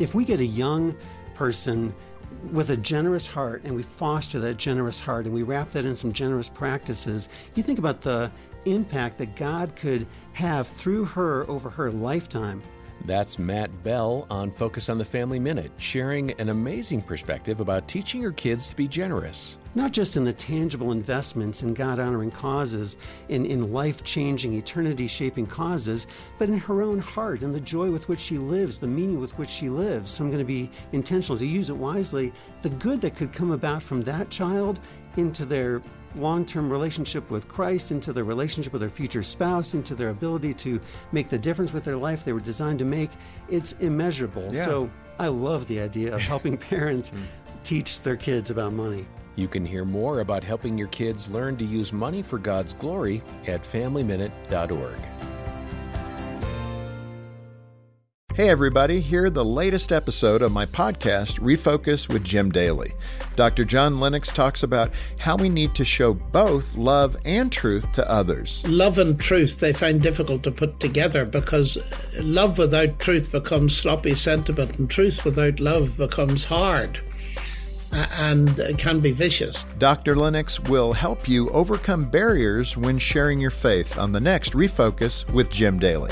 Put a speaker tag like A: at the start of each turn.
A: if we get a young person with a generous heart and we foster that generous heart and we wrap that in some generous practices, you think about the impact that God could have through her over her lifetime.
B: That's Matt Bell on Focus on the Family Minute, sharing an amazing perspective about teaching your kids to be generous.
A: Not just in the tangible investments in God honoring causes, in, in life changing, eternity shaping causes, but in her own heart and the joy with which she lives, the meaning with which she lives. So I'm going to be intentional to use it wisely. The good that could come about from that child into their long term relationship with Christ, into their relationship with their future spouse, into their ability to make the difference with their life they were designed to make, it's immeasurable.
C: Yeah.
A: So I love the idea of helping parents mm. teach their kids about money.
B: You can hear more about helping your kids learn to use money for God's glory at FamilyMinute.org.
C: Hey, everybody, here the latest episode of my podcast, Refocus with Jim Daly. Dr. John Lennox talks about how we need to show both love and truth to others.
D: love and truth they find difficult to put together because love without truth becomes sloppy sentiment and truth without love becomes hard uh, and can be vicious.
C: Dr. Lennox will help you overcome barriers when sharing your faith on the next Refocus with Jim Daly.